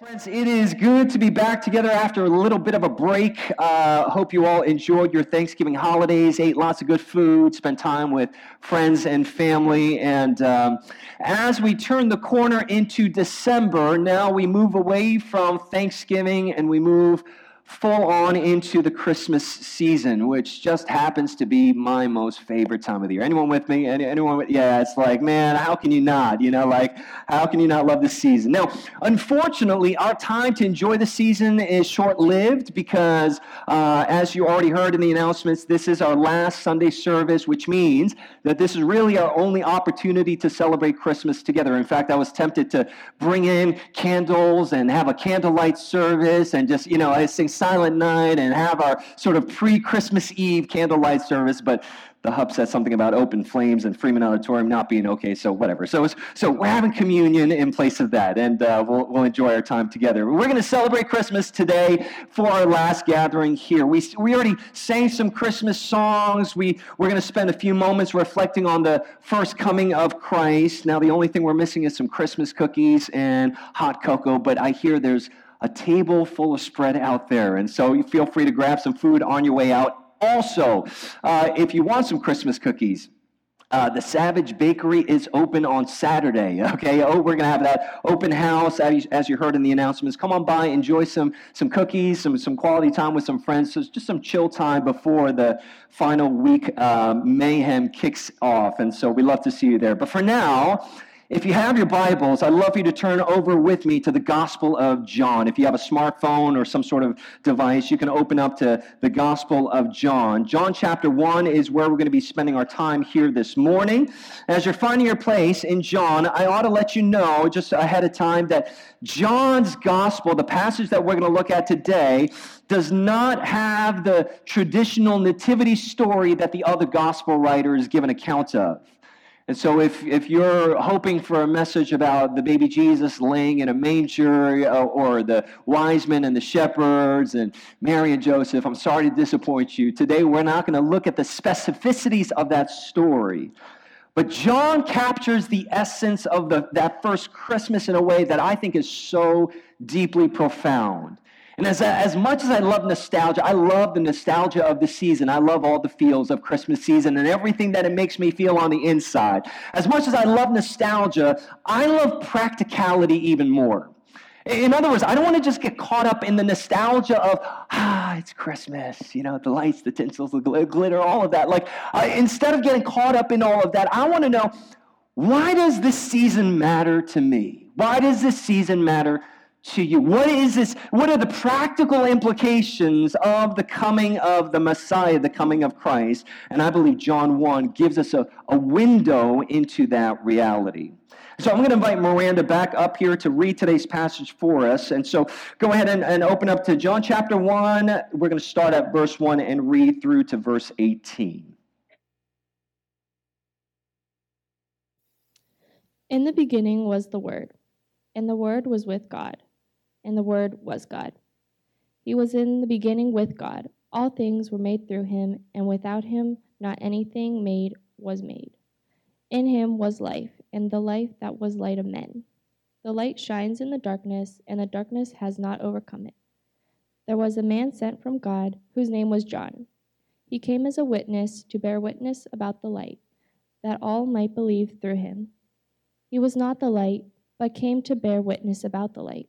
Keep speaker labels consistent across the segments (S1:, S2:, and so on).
S1: Friends, it is good to be back together after a little bit of a break. Uh, hope you all enjoyed your Thanksgiving holidays, ate lots of good food, spent time with friends and family. And um, as we turn the corner into December, now we move away from Thanksgiving and we move full on into the Christmas season, which just happens to be my most favorite time of the year. Anyone with me? Any, anyone? With, yeah, it's like, man, how can you not? You know, like, how can you not love the season? Now, unfortunately, our time to enjoy the season is short lived because, uh, as you already heard in the announcements, this is our last Sunday service, which means that this is really our only opportunity to celebrate Christmas together. In fact, I was tempted to bring in candles and have a candlelight service and just, you know, I sing Silent Night and have our sort of pre Christmas Eve candlelight service, but the hub said something about open flames and Freeman Auditorium not being okay, so whatever. So, so we're having communion in place of that, and uh, we'll, we'll enjoy our time together. We're going to celebrate Christmas today for our last gathering here. We, we already sang some Christmas songs. We, we're going to spend a few moments reflecting on the first coming of Christ. Now, the only thing we're missing is some Christmas cookies and hot cocoa, but I hear there's a table full of spread out there. And so you feel free to grab some food on your way out. Also, uh, if you want some Christmas cookies, uh, the Savage Bakery is open on Saturday. Okay, oh, we're gonna have that open house as you, as you heard in the announcements. Come on by, enjoy some some cookies, some some quality time with some friends. So it's just some chill time before the final week uh, mayhem kicks off. And so we love to see you there. But for now. If you have your Bibles, I'd love for you to turn over with me to the Gospel of John. If you have a smartphone or some sort of device, you can open up to the Gospel of John. John chapter 1 is where we're going to be spending our time here this morning. As you're finding your place in John, I ought to let you know just ahead of time that John's Gospel, the passage that we're going to look at today, does not have the traditional nativity story that the other Gospel writers give an account of. And so, if, if you're hoping for a message about the baby Jesus laying in a manger uh, or the wise men and the shepherds and Mary and Joseph, I'm sorry to disappoint you. Today, we're not going to look at the specificities of that story. But John captures the essence of the, that first Christmas in a way that I think is so deeply profound. And as, as much as I love nostalgia, I love the nostalgia of the season. I love all the feels of Christmas season and everything that it makes me feel on the inside. As much as I love nostalgia, I love practicality even more. In other words, I don't want to just get caught up in the nostalgia of, ah, it's Christmas, you know, the lights, the tinsels, the glitter, all of that. Like, uh, instead of getting caught up in all of that, I want to know, why does this season matter to me? Why does this season matter to you? What is this? What are the practical implications of the coming of the Messiah, the coming of Christ? And I believe John 1 gives us a, a window into that reality. So I'm going to invite Miranda back up here to read today's passage for us. And so go ahead and, and open up to John chapter 1. We're going to start at verse 1 and read through to verse 18.
S2: In the beginning was the Word, and the Word was with God and the Word was God. He was in the beginning with God. All things were made through him, and without him not anything made was made. In him was life, and the life that was light of men. The light shines in the darkness, and the darkness has not overcome it. There was a man sent from God, whose name was John. He came as a witness to bear witness about the light, that all might believe through him. He was not the light, but came to bear witness about the light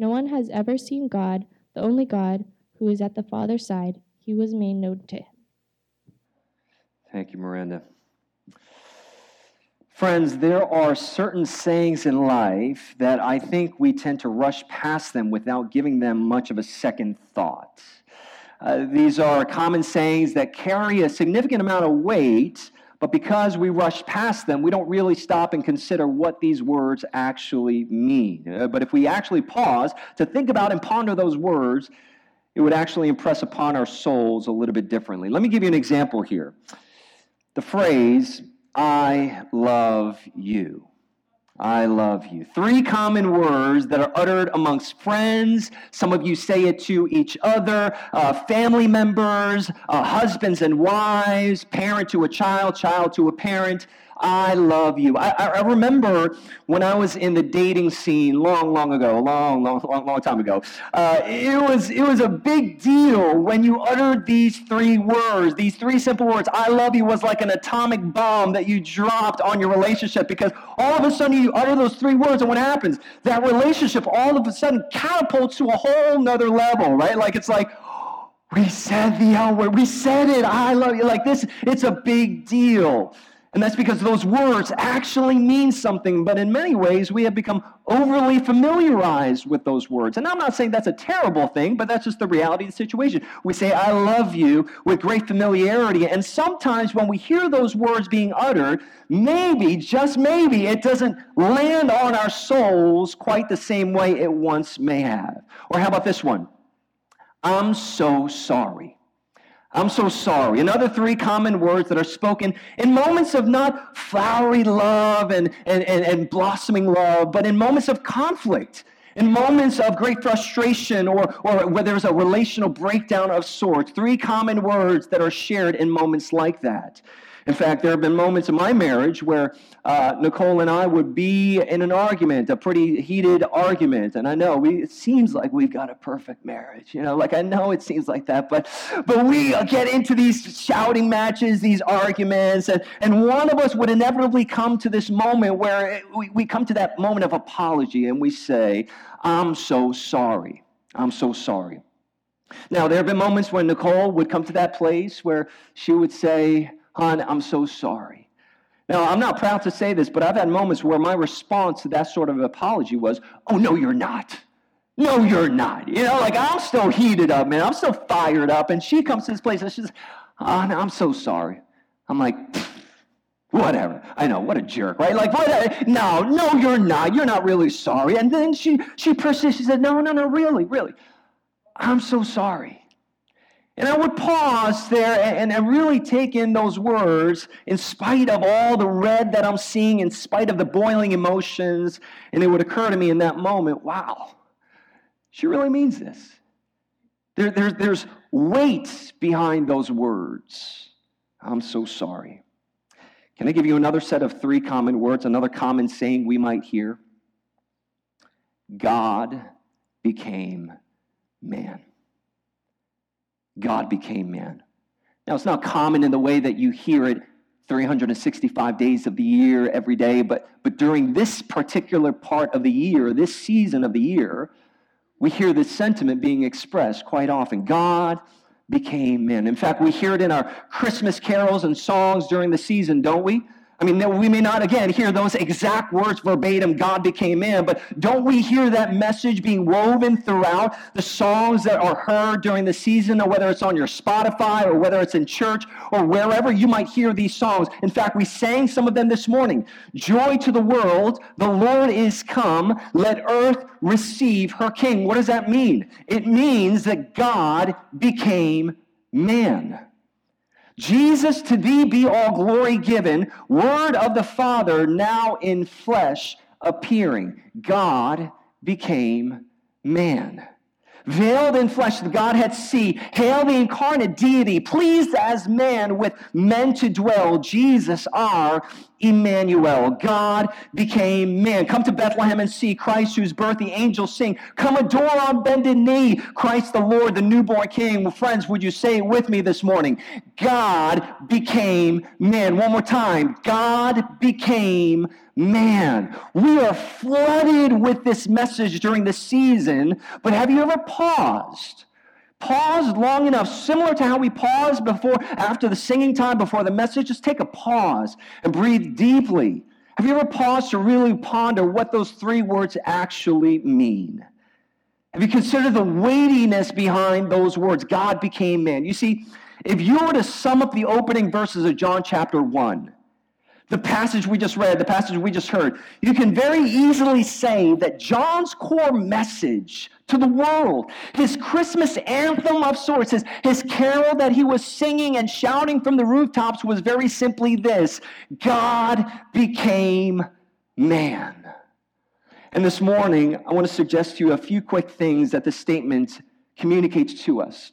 S2: No one has ever seen God, the only God, who is at the Father's side. He was made known to him.
S1: Thank you, Miranda. Friends, there are certain sayings in life that I think we tend to rush past them without giving them much of a second thought. Uh, these are common sayings that carry a significant amount of weight, but because we rush past them, we don't really stop and consider what these words actually mean. Uh, but if we actually pause to think about and ponder those words, it would actually impress upon our souls a little bit differently. Let me give you an example here. The phrase, I love you. I love you. Three common words that are uttered amongst friends. Some of you say it to each other, uh, family members, uh, husbands and wives, parent to a child, child to a parent. I love you. I, I, remember when I was in the dating scene long, long ago, long, long, long, long time ago. Uh, it was it was a big deal when you uttered these three words, these three simple words. I love you was like an atomic bomb that you dropped on your relationship because all of a sudden you utter those three words, and what happens? That relationship all of a sudden catapults to a whole nother level, right? Like it's like. We said the L word. We said it. I love you. Like this, it's a big deal. And that's because those words actually mean something, but in many ways we have become overly familiarized with those words. And I'm not saying that's a terrible thing, but that's just the reality of the situation. We say, I love you with great familiarity. And sometimes when we hear those words being uttered, maybe, just maybe, it doesn't land on our souls quite the same way it once may have. Or how about this one? I'm so sorry. I'm so sorry. Another three common words that are spoken in moments of not flowery love and, and, and, and, blossoming love, but in moments of conflict, in moments of great frustration, or, or where there's a relational breakdown of sorts. Three common words that are shared in moments like that. In fact, there have been moments in my marriage where uh, Nicole and I would be in an argument, a pretty heated argument, and I know we, it seems like we've got a perfect marriage, you know, like I know it seems like that, but but we get into these shouting matches, these arguments, and, and one of us would inevitably come to this moment where we, we come to that moment of apology and we say, I'm so sorry. I'm so sorry. Now, there have been moments when Nicole would come to that place where she would say, Hon, I'm so sorry. Now, I'm not proud to say this, but I've had moments where my response to that sort of apology was, Oh, no, you're not. No, you're not. You know, like I'm still heated up, man. I'm still fired up. And she comes to this place and she says, Hon, I'm so sorry. I'm like, whatever. I know, what a jerk, right? Like, what? no, no, you're not. You're not really sorry. And then she she persists. She said, No, no, no, really, really. I'm so sorry. And I would pause there and, and, really take in those words in spite of all the red that I'm seeing, in spite of the boiling emotions. And it would occur to me in that moment wow, she really means this. There, there, there's weight behind those words. I'm so sorry. Can I give you another set of three common words, another common saying we might hear? God became man. God became man. Now, it's not common in the way that you hear it 365 days of the year, every day, but, but during this particular part of the year, this season of the year, we hear this sentiment being expressed quite often. God became man. In fact, we hear it in our Christmas carols and songs during the season, don't we? I mean, we may not, again, hear those exact words verbatim, God became man, but don't we hear that message being woven throughout the songs that are heard during the season, or whether it's on your Spotify, or whether it's in church, or wherever you might hear these songs? In fact, we sang some of them this morning. Joy to the world, the Lord is come, let earth receive her king. What does that mean? It means that God became man. Jesus, to thee be all glory given, word of the Father now in flesh appearing. God became man. Veiled in flesh, the Godhead see. Hail the incarnate deity, pleased as man with men to dwell. Jesus, our Emmanuel. God became man. Come to Bethlehem and see Christ whose birth the angels sing. Come adore on bended knee Christ the Lord, the newborn King. Well, friends, would you say it with me this morning? God became man. One more time. God became man. We are flooded with this message during the season, but have you ever paused? Paused long enough, similar to how we pause before, after the singing time, before the message. Just take a pause and breathe deeply. Have you ever paused to really ponder what those three words actually mean? Have you considered the weightiness behind those words? God became man. You see, if you were to sum up the opening verses of John chapter 1, the passage we just read, the passage we just heard, you can very easily say that John's core message to the world, his Christmas anthem of sorts, his, his carol that he was singing and shouting from the rooftops was very simply this God became man. And this morning, I want to suggest to you a few quick things that the statement communicates to us.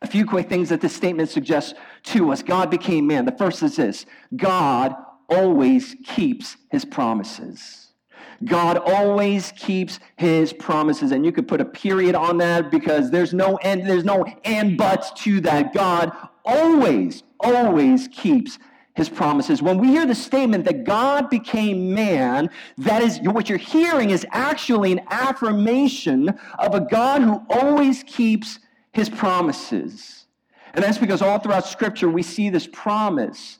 S1: A few quick things that this statement suggests to us. God became man. The first is this God always keeps his promises. God always keeps his promises. And you could put a period on that because there's no end, there's no and buts to that. God always, always keeps his promises. When we hear the statement that God became man, that is what you're hearing is actually an affirmation of a God who always keeps his promises. And that's because all throughout Scripture we see this promise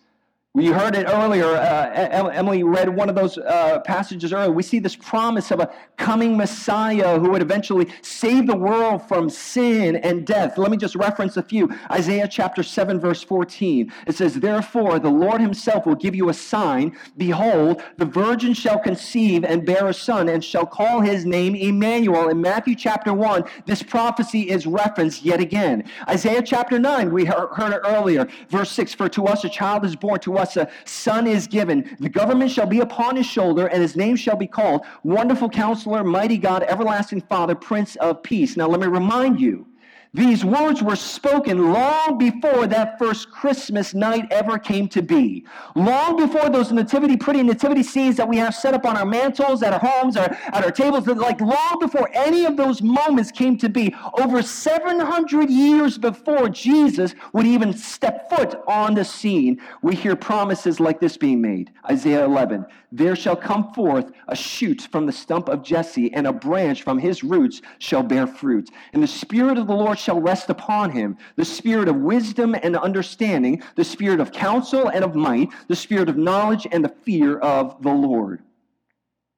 S1: you heard it earlier. Uh, Emily read one of those uh, passages earlier. We see this promise of a coming Messiah who would eventually save the world from sin and death. Let me just reference a few. Isaiah chapter 7, verse 14. It says, Therefore, the Lord himself will give you a sign. Behold, the virgin shall conceive and bear a son, and shall call his name Emmanuel. In Matthew chapter 1, this prophecy is referenced yet again. Isaiah chapter 9, we heard it earlier. Verse 6 For to us a child is born, to us us a son is given. The government shall be upon his shoulder, and his name shall be called Wonderful Counselor, Mighty God, Everlasting Father, Prince of Peace. Now, let me remind you these words were spoken long before that first Christmas night ever came to be. Long before those nativity, pretty nativity scenes that we have set up on our mantles, at our homes, or at our tables, like long before any of those moments came to be, over 700 years before Jesus would even step foot on the scene, we hear promises like this being made. Isaiah 11, there shall come forth a shoot from the stump of Jesse, and a branch from his roots shall bear fruit. And the Spirit of the Lord shall rest upon him the Spirit of wisdom and understanding, the Spirit of counsel and of might, the Spirit of knowledge and the fear of the Lord.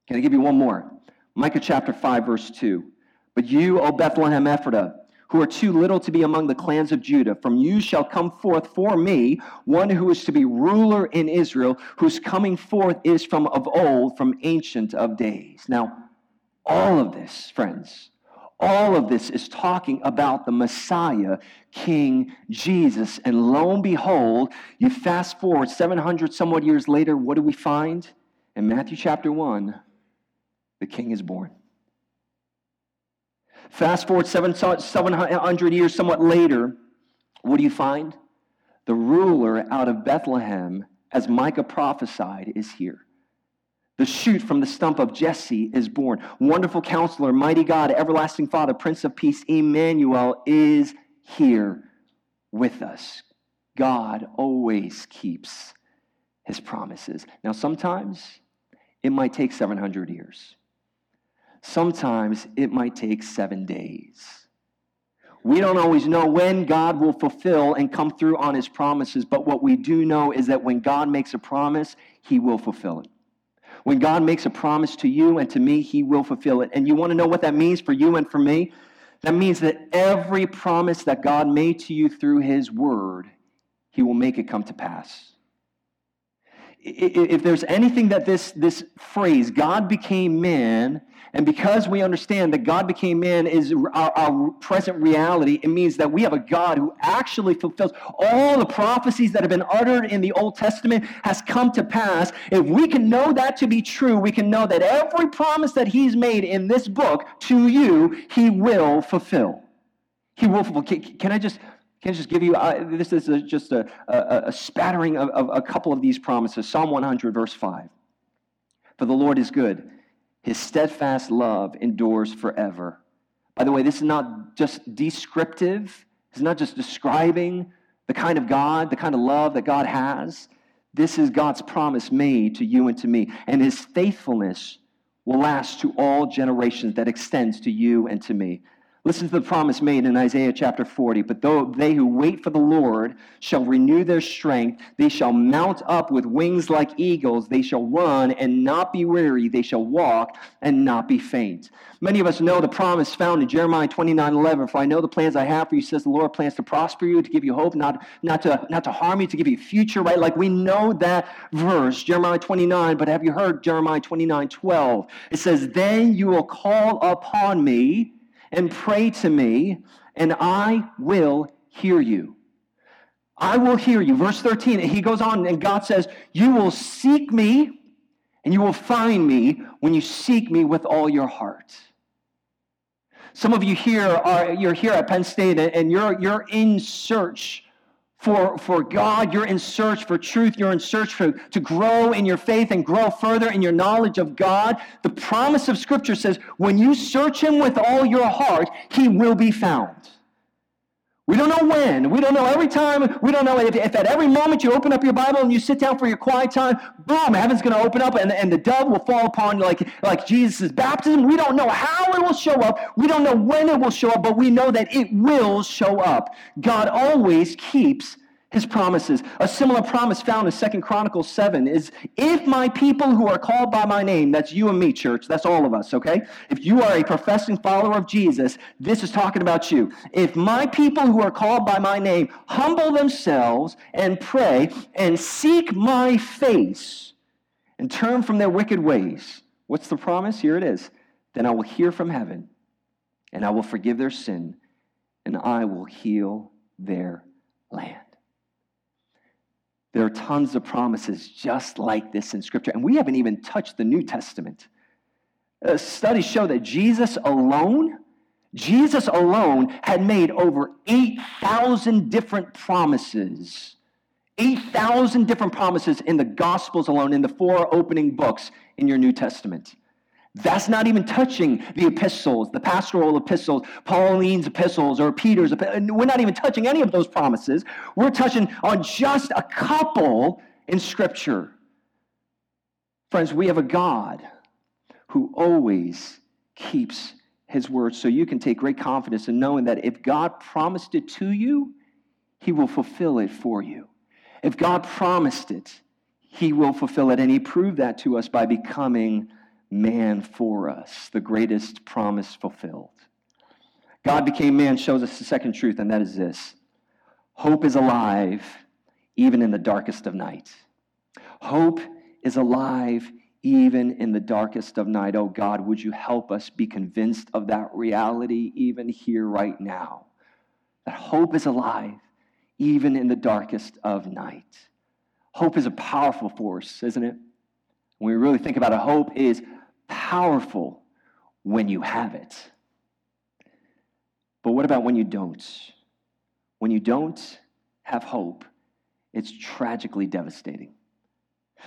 S1: Can I give you one more? Micah chapter 5, verse 2. But you, O Bethlehem Ephratah, who are too little to be among the clans of Judah. From you shall come forth for me one who is to be ruler in Israel, whose coming forth is from of old, from ancient of days. Now, all of this, friends, all of this is talking about the Messiah, King Jesus. And lo and behold, you fast forward 700 somewhat years later, what do we find? In Matthew chapter 1, the King is born. Fast forward 700 years somewhat later, what do you find? The ruler out of Bethlehem, as Micah prophesied, is here. The shoot from the stump of Jesse is born. Wonderful counselor, mighty God, everlasting Father, Prince of Peace, Emmanuel is here with us. God always keeps his promises. Now, sometimes it might take 700 years. Sometimes it might take seven days. We don't always know when God will fulfill and come through on his promises, but what we do know is that when God makes a promise, he will fulfill it. When God makes a promise to you and to me, he will fulfill it. And you want to know what that means for you and for me? That means that every promise that God made to you through his word, he will make it come to pass. If there's anything that this, this phrase, God became man, and because we understand that God became man is our, our, present reality, it means that we have a God who actually fulfills all the prophecies that have been uttered in the Old Testament has come to pass. If we can know that to be true, we can know that every promise that He's made in this book to you, He will fulfill. He will fulfill. Can, can I just Can just give you, uh, this is a, just a, a, a spattering of, of a couple of these promises. Psalm 100, verse 5. For the Lord is good, his steadfast love endures forever. By the way, this is not just descriptive, it's not just describing the kind of God, the kind of love that God has. This is God's promise made to you and to me. And his faithfulness will last to all generations that extends to you and to me. Listen to the promise made in Isaiah chapter 40. But though they who wait for the Lord shall renew their strength, they shall mount up with wings like eagles. They shall run and not be weary. They shall walk and not be faint. Many of us know the promise found in Jeremiah 29 11. For I know the plans I have for you, says the Lord, plans to prosper you, to give you hope, not, not, to, not to harm you, to give you future, right? Like we know that verse, Jeremiah 29. But have you heard Jeremiah 29 12? It says, Then you will call upon me and pray to me, and I will hear you. I will hear you. Verse 13, he goes on, and God says, You will seek me, and you will find me when you seek me with all your heart. Some of you here are you're here at Penn State and you're you're in search for, for God. You're in search for truth. You're in search for, to grow in your faith and grow further in your knowledge of God. The promise of Scripture says when you search Him with all your heart, He will be found. We don't know when. We don't know every time. We don't know if, if, at every moment you open up your Bible and you sit down for your quiet time, boom, heaven's going to open up and, and the dove will fall upon you like, like Jesus' baptism. We don't know how it will show up. We don't know when it will show up, but we know that it will show up. God always keeps his promises. A similar promise found in Second Chronicles 7 is if my people who are called by my name, that's you and me, church, that's all of us, okay? If you are a professing follower of Jesus, this is talking about you. If my people who are called by my name humble themselves and pray and seek my face and turn from their wicked ways, what's the promise? Here it is. Then I will hear from heaven and I will forgive their sin and I will heal their land. There are tons of promises just like this in Scripture, and we haven't even touched the New Testament. Uh, studies show that Jesus alone, Jesus alone had made over 8,000 different promises. 8,000 different promises in the Gospels alone, in the four opening books in your New Testament. That's not even touching the epistles, the pastoral epistles, Pauline's epistles, or Peter's. We're not even touching any of those promises. We're touching on just a couple in Scripture. Friends, we have a God who always keeps his word. So you can take great confidence in knowing that if God promised it to you, he will fulfill it for you. If God promised it, he will fulfill it. And he proved that to us by becoming man for us, the greatest promise fulfilled. God became man shows us the second truth, and that is this hope is alive even in the darkest of night. Hope is alive even in the darkest of night. Oh God, would you help us be convinced of that reality even here right now? That hope is alive even in the darkest of night. Hope is a powerful force, isn't it? When we really think about it, hope is powerful when you have it. But what about when you don't? When you don't have hope, it's tragically devastating.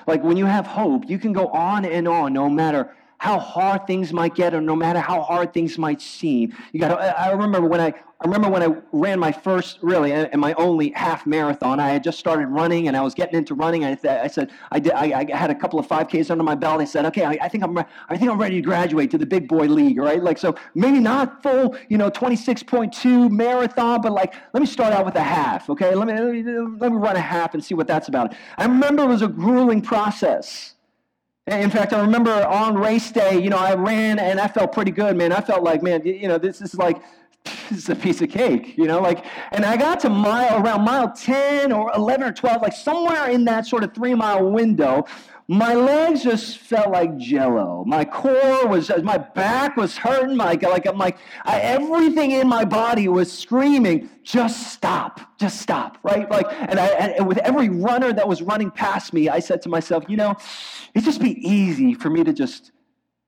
S1: Like when you have hope, you can go on and on no matter how hard things might get or no matter how hard things might seem. You got I remember when I I remember when I ran my first, really, and my only half marathon. I had just started running, and I was getting into running. I, I said, I, did, I, I, had a couple of 5Ks under my belt. I said, okay, I, I, think I'm, I think I'm ready to graduate to the big boy league, right? Like, so maybe not full, you know, 26.2 marathon, but like, let me start out with a half, okay? Let me, let me, let me run a half and see what that's about. I remember it was a grueling process. In fact, I remember on race day, you know, I ran and I felt pretty good, man. I felt like, man, you know, this is like this is a piece of cake, you know, like, and I got to mile around mile 10 or 11 or 12, like somewhere in that sort of three mile window. My legs just felt like jello. My core was, my back was hurting. My, like, my, I, everything in my body was screaming, just stop, just stop, right? Like, and I, and with every runner that was running past me, I said to myself, you know, it'd just be easy for me to just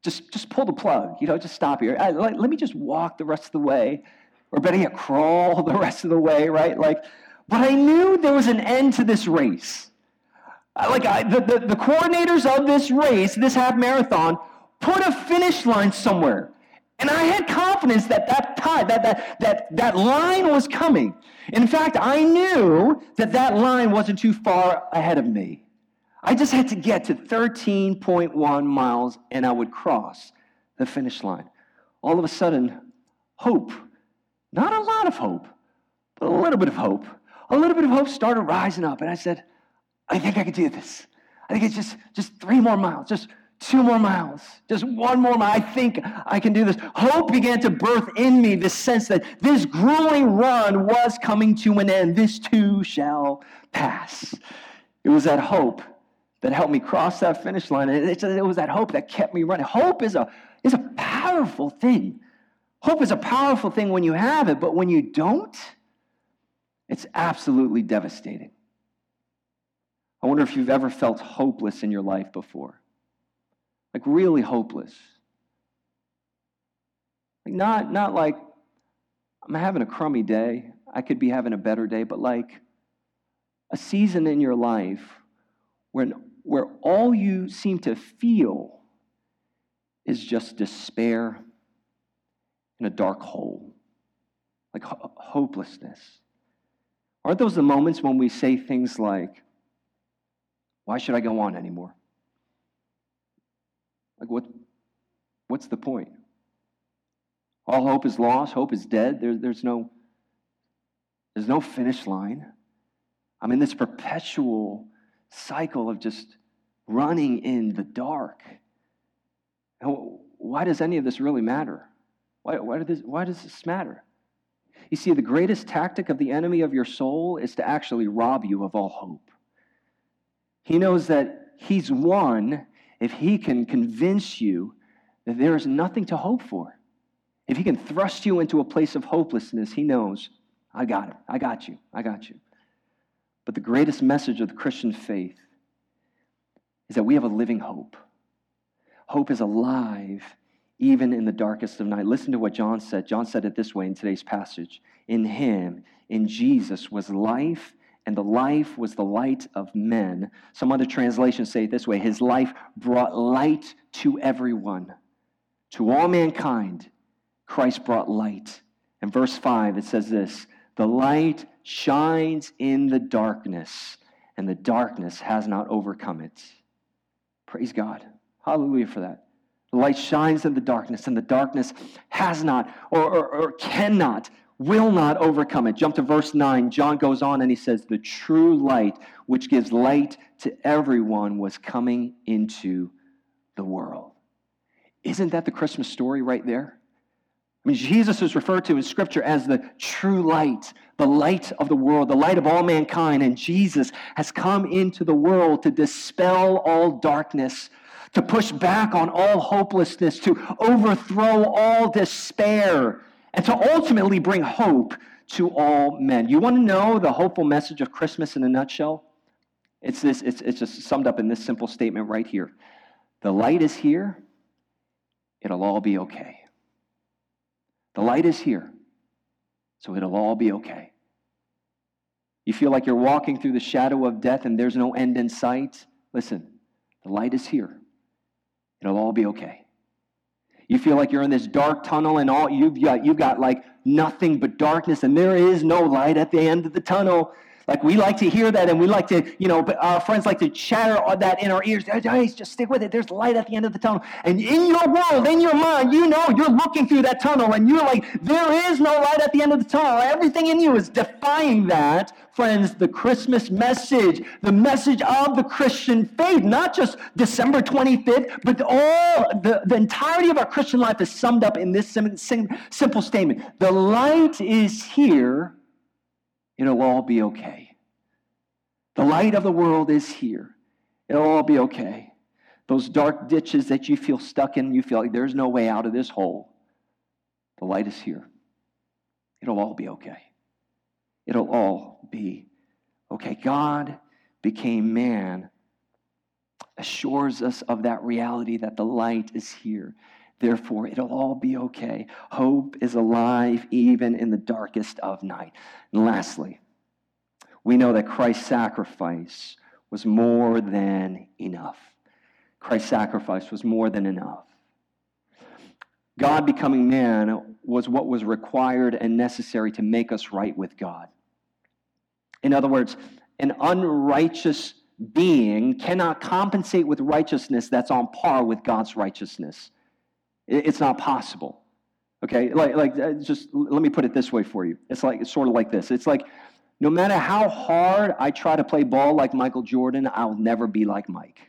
S1: just, just pull the plug, you know, just stop here. I, let, let me just walk the rest of the way or better yet, crawl the rest of the way, right? Like, but I knew there was an end to this race. Uh, like I, the, the, the coordinators of this race, this half marathon, put a finish line somewhere. And I had confidence that that time, that, that, that, that line was coming. In fact, I knew that that line wasn't too far ahead of me. I just had to get to 13.1 miles and I would cross the finish line. All of a sudden, hope, not a lot of hope, but a little bit of hope, a little bit of hope started rising up. And I said, I think I can do this. I think it's just, just three more miles, just two more miles, just one more mile. I think I can do this. Hope began to birth in me this sense that this grueling run was coming to an end. This too shall pass. It was that hope that helped me cross that finish line. It, it was that hope that kept me running. Hope is a, is a powerful thing. Hope is a powerful thing when you have it, but when you don't, it's absolutely devastating. I wonder if you've ever felt hopeless in your life before. Like really hopeless. Like not, not like I'm having a crummy day. I could be having a better day, but like a season in your life when, where all you seem to feel is just despair in a dark hole, like ho- hopelessness. Aren't those the moments when we say things like, Why should I go on anymore? Like, what, what's the point? All hope is lost, hope is dead. There, there's, no, there's no finish line. I'm in this perpetual cycle of just running in the dark. why does any of this really matter? Why, why, why does this matter? You see, the greatest tactic of the enemy of your soul is to actually rob you of all hope. He knows that he's won if he can convince you that there is nothing to hope for. If he can thrust you into a place of hopelessness, he knows, I got it. I got you. I got you. But the greatest message of the Christian faith is that we have a living hope. Hope is alive even in the darkest of night. Listen to what John said. John said it this way in today's passage In him, in Jesus, was life, and the life was the light of men. Some other translations say it this way His life brought light to everyone. To all mankind, Christ brought light. In verse 5, it says this The light shines in the darkness, and the darkness has not overcome it. Praise God. Hallelujah for that. The light shines in the darkness, and the darkness has not or, or, or, cannot, will not overcome it. Jump to verse 9. John goes on and he says, The true light, which gives light to everyone, was coming into the world. Isn't that the Christmas story right there? I mean, Jesus is referred to in Scripture as the true light, the light of the world, the light of all mankind. And Jesus has come into the world to dispel all darkness to push back on all hopelessness, to overthrow all despair, and to ultimately bring hope to all men. You want to know the hopeful message of Christmas in a nutshell? It's, this, it's, it's just summed up in this simple statement right here The light is here, it'll all be okay. The light is here, so it'll all be okay. You feel like you're walking through the shadow of death and there's no end in sight? Listen, the light is here. It'll all be okay. You feel like you're in this dark tunnel and all you've got, you've got like nothing but darkness and there is no light at the end of the tunnel. Like we like to hear that and we like to, you know, our friends like to chatter that in our ears. Guys, just stick with it. There's light at the end of the tunnel. And in your world, in your mind, you know you're looking through that tunnel and you're like, there is no light at the end of the tunnel. Everything in you is defying that. Friends, the Christmas message, the message of the Christian faith, not just December 25th, but all the, the entirety of our Christian life is summed up in this simple statement. The light is here It'll all be okay. The light of the world is here. It'll all be okay. Those dark ditches that you feel stuck in, you feel like there's no way out of this hole. The light is here. It'll all be okay. It'll all be okay. God became man, assures us of that reality that the light is here, Therefore, it'll all be okay. Hope is alive even in the darkest of night. And lastly, we know that Christ's sacrifice was more than enough. Christ's sacrifice was more than enough. God becoming man was what was required and necessary to make us right with God. In other words, an unrighteous being cannot compensate with righteousness that's on par with God's righteousness. It's not possible. Okay, like, like uh, just let me put it this way for you. It's like it's sort of like this. It's like no matter how hard I try to play ball like Michael Jordan, I'll never be like Mike.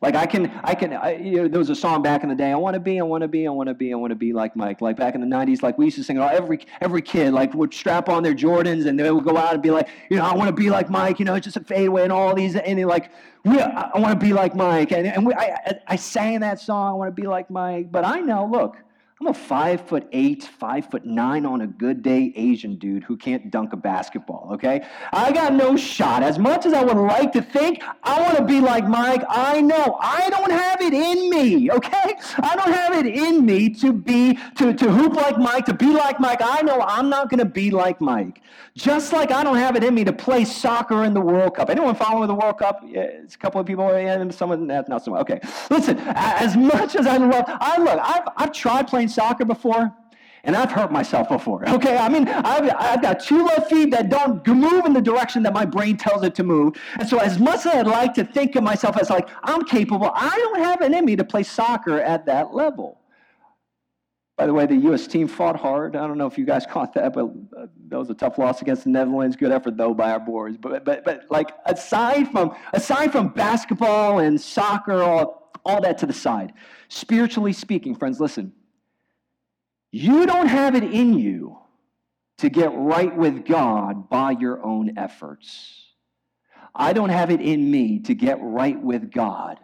S1: Like I can, I can. I, you know, there was a song back in the day. I want to be, I want to be, I want to be, I want to be like Mike. Like back in the '90s, like we used to sing. Every every kid like would strap on their Jordans and they would go out and be like, you know, I want to be like Mike. You know, it's just a fadeaway and all these and like, we, I, I want to be like Mike. And and we, I I sang that song. I want to be like Mike. But I know, look, I'm a five foot eight, five foot nine on a good day Asian dude who can't dunk a basketball, okay? I got no shot. As much as I would like to think I want to be like Mike, I know I don't have it in me, okay? I don't have it in me to be, to, to hoop like Mike, to be like Mike. I know I'm not going to be like Mike. Just like I don't have it in me to play soccer in the World Cup. Anyone following the World Cup? Yeah, it's a couple of people, and someone, eh, not someone. Okay, listen, as much as I love, I look, I've, I've tried playing playing soccer before, and I've hurt myself before. Okay, I mean, I've, I've got two left feet that don't move in the direction that my brain tells it to move. And so, as much as I'd like to think of myself as like, I'm capable, I don't have it in me to play soccer at that level. By the way, the U.S. team fought hard. I don't know if you guys caught that, but uh, that was a tough loss against the Netherlands. Good effort though by our boys. But but but like aside from aside from basketball and soccer, all all that to the side, spiritually speaking, friends, listen. You don't have it in you to get right with God by your own efforts. I don't have it in me to get right with God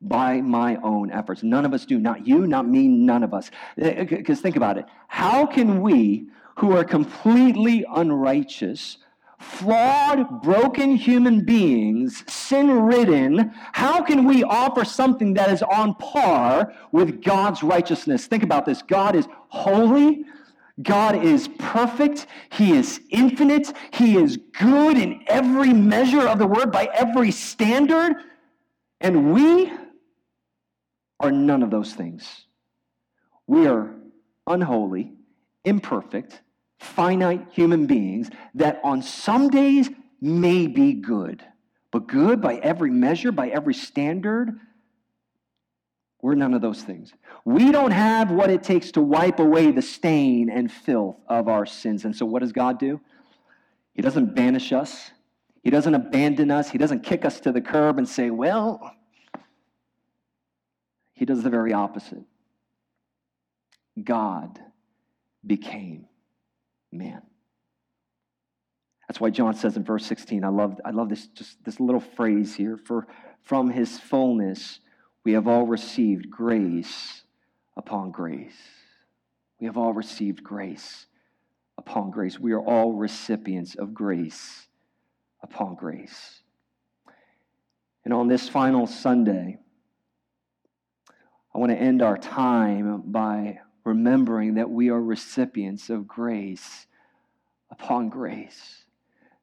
S1: by my own efforts. None of us do. Not you, not me, none of us. Eh, eh, because think about it. How can we, who are completely unrighteous, flawed, broken human beings, sin ridden, how can we offer something that is on par with God's righteousness? Think about this God is holy. God is perfect. He is infinite. He is good in every measure of the word, by every standard. And we are none of those things. We are unholy, imperfect, finite human beings that on some days may be good, but good by every measure, by every standard. We're none of those things. We don't have what it takes to wipe away the stain and filth of our sins. And so, what does God do? He doesn't banish us, He doesn't abandon us, He doesn't kick us to the curb and say, Well, He does the very opposite. God became man. That's why John says in verse 16, I love, I love this, just this little phrase here. For from his fullness we have all received grace upon grace. We have all received grace upon grace. We are all recipients of grace upon grace. And on this final Sunday, I want to end our time by remembering that we are recipients of grace upon grace.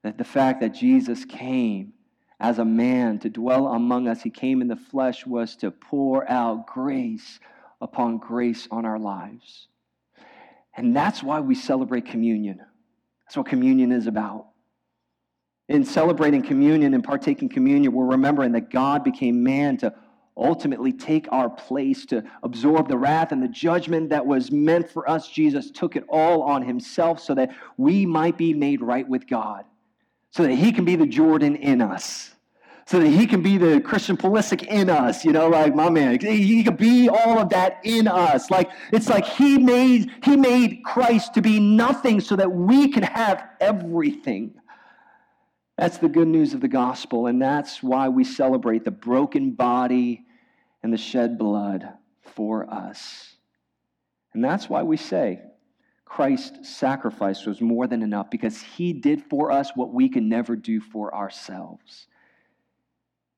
S1: That the fact that Jesus came as a man to dwell among us, he came in the flesh, was to pour out grace upon grace on our lives. And that's why we celebrate communion. That's what communion is about. In celebrating communion and partaking communion, we're remembering that God became man to ultimately take our place to absorb the wrath and the judgment that was meant for us. Jesus took it all on himself so that we might be made right with God, so that he can be the Jordan in us. So that he can be the Christian Pulisic in us, you know, like my man. He can be all of that in us. Like it's like he made he made Christ to be nothing so that we can have everything. That's the good news of the gospel, and that's why we celebrate the broken body and the shed blood for us. And that's why we say Christ's sacrifice was more than enough because he did for us what we can never do for ourselves.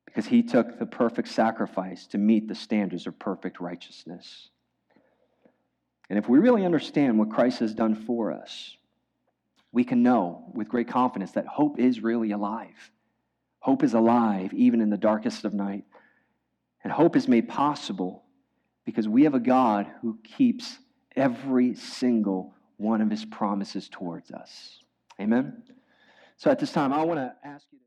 S1: Because he took the perfect sacrifice to meet the standards of perfect righteousness. And if we really understand what Christ has done for us, we can know with great confidence that hope is really alive. Hope is alive even in the darkest of night. And hope is made possible because we have a God who keeps every single one of his promises towards us. Amen? So at this time, I want to ask you to.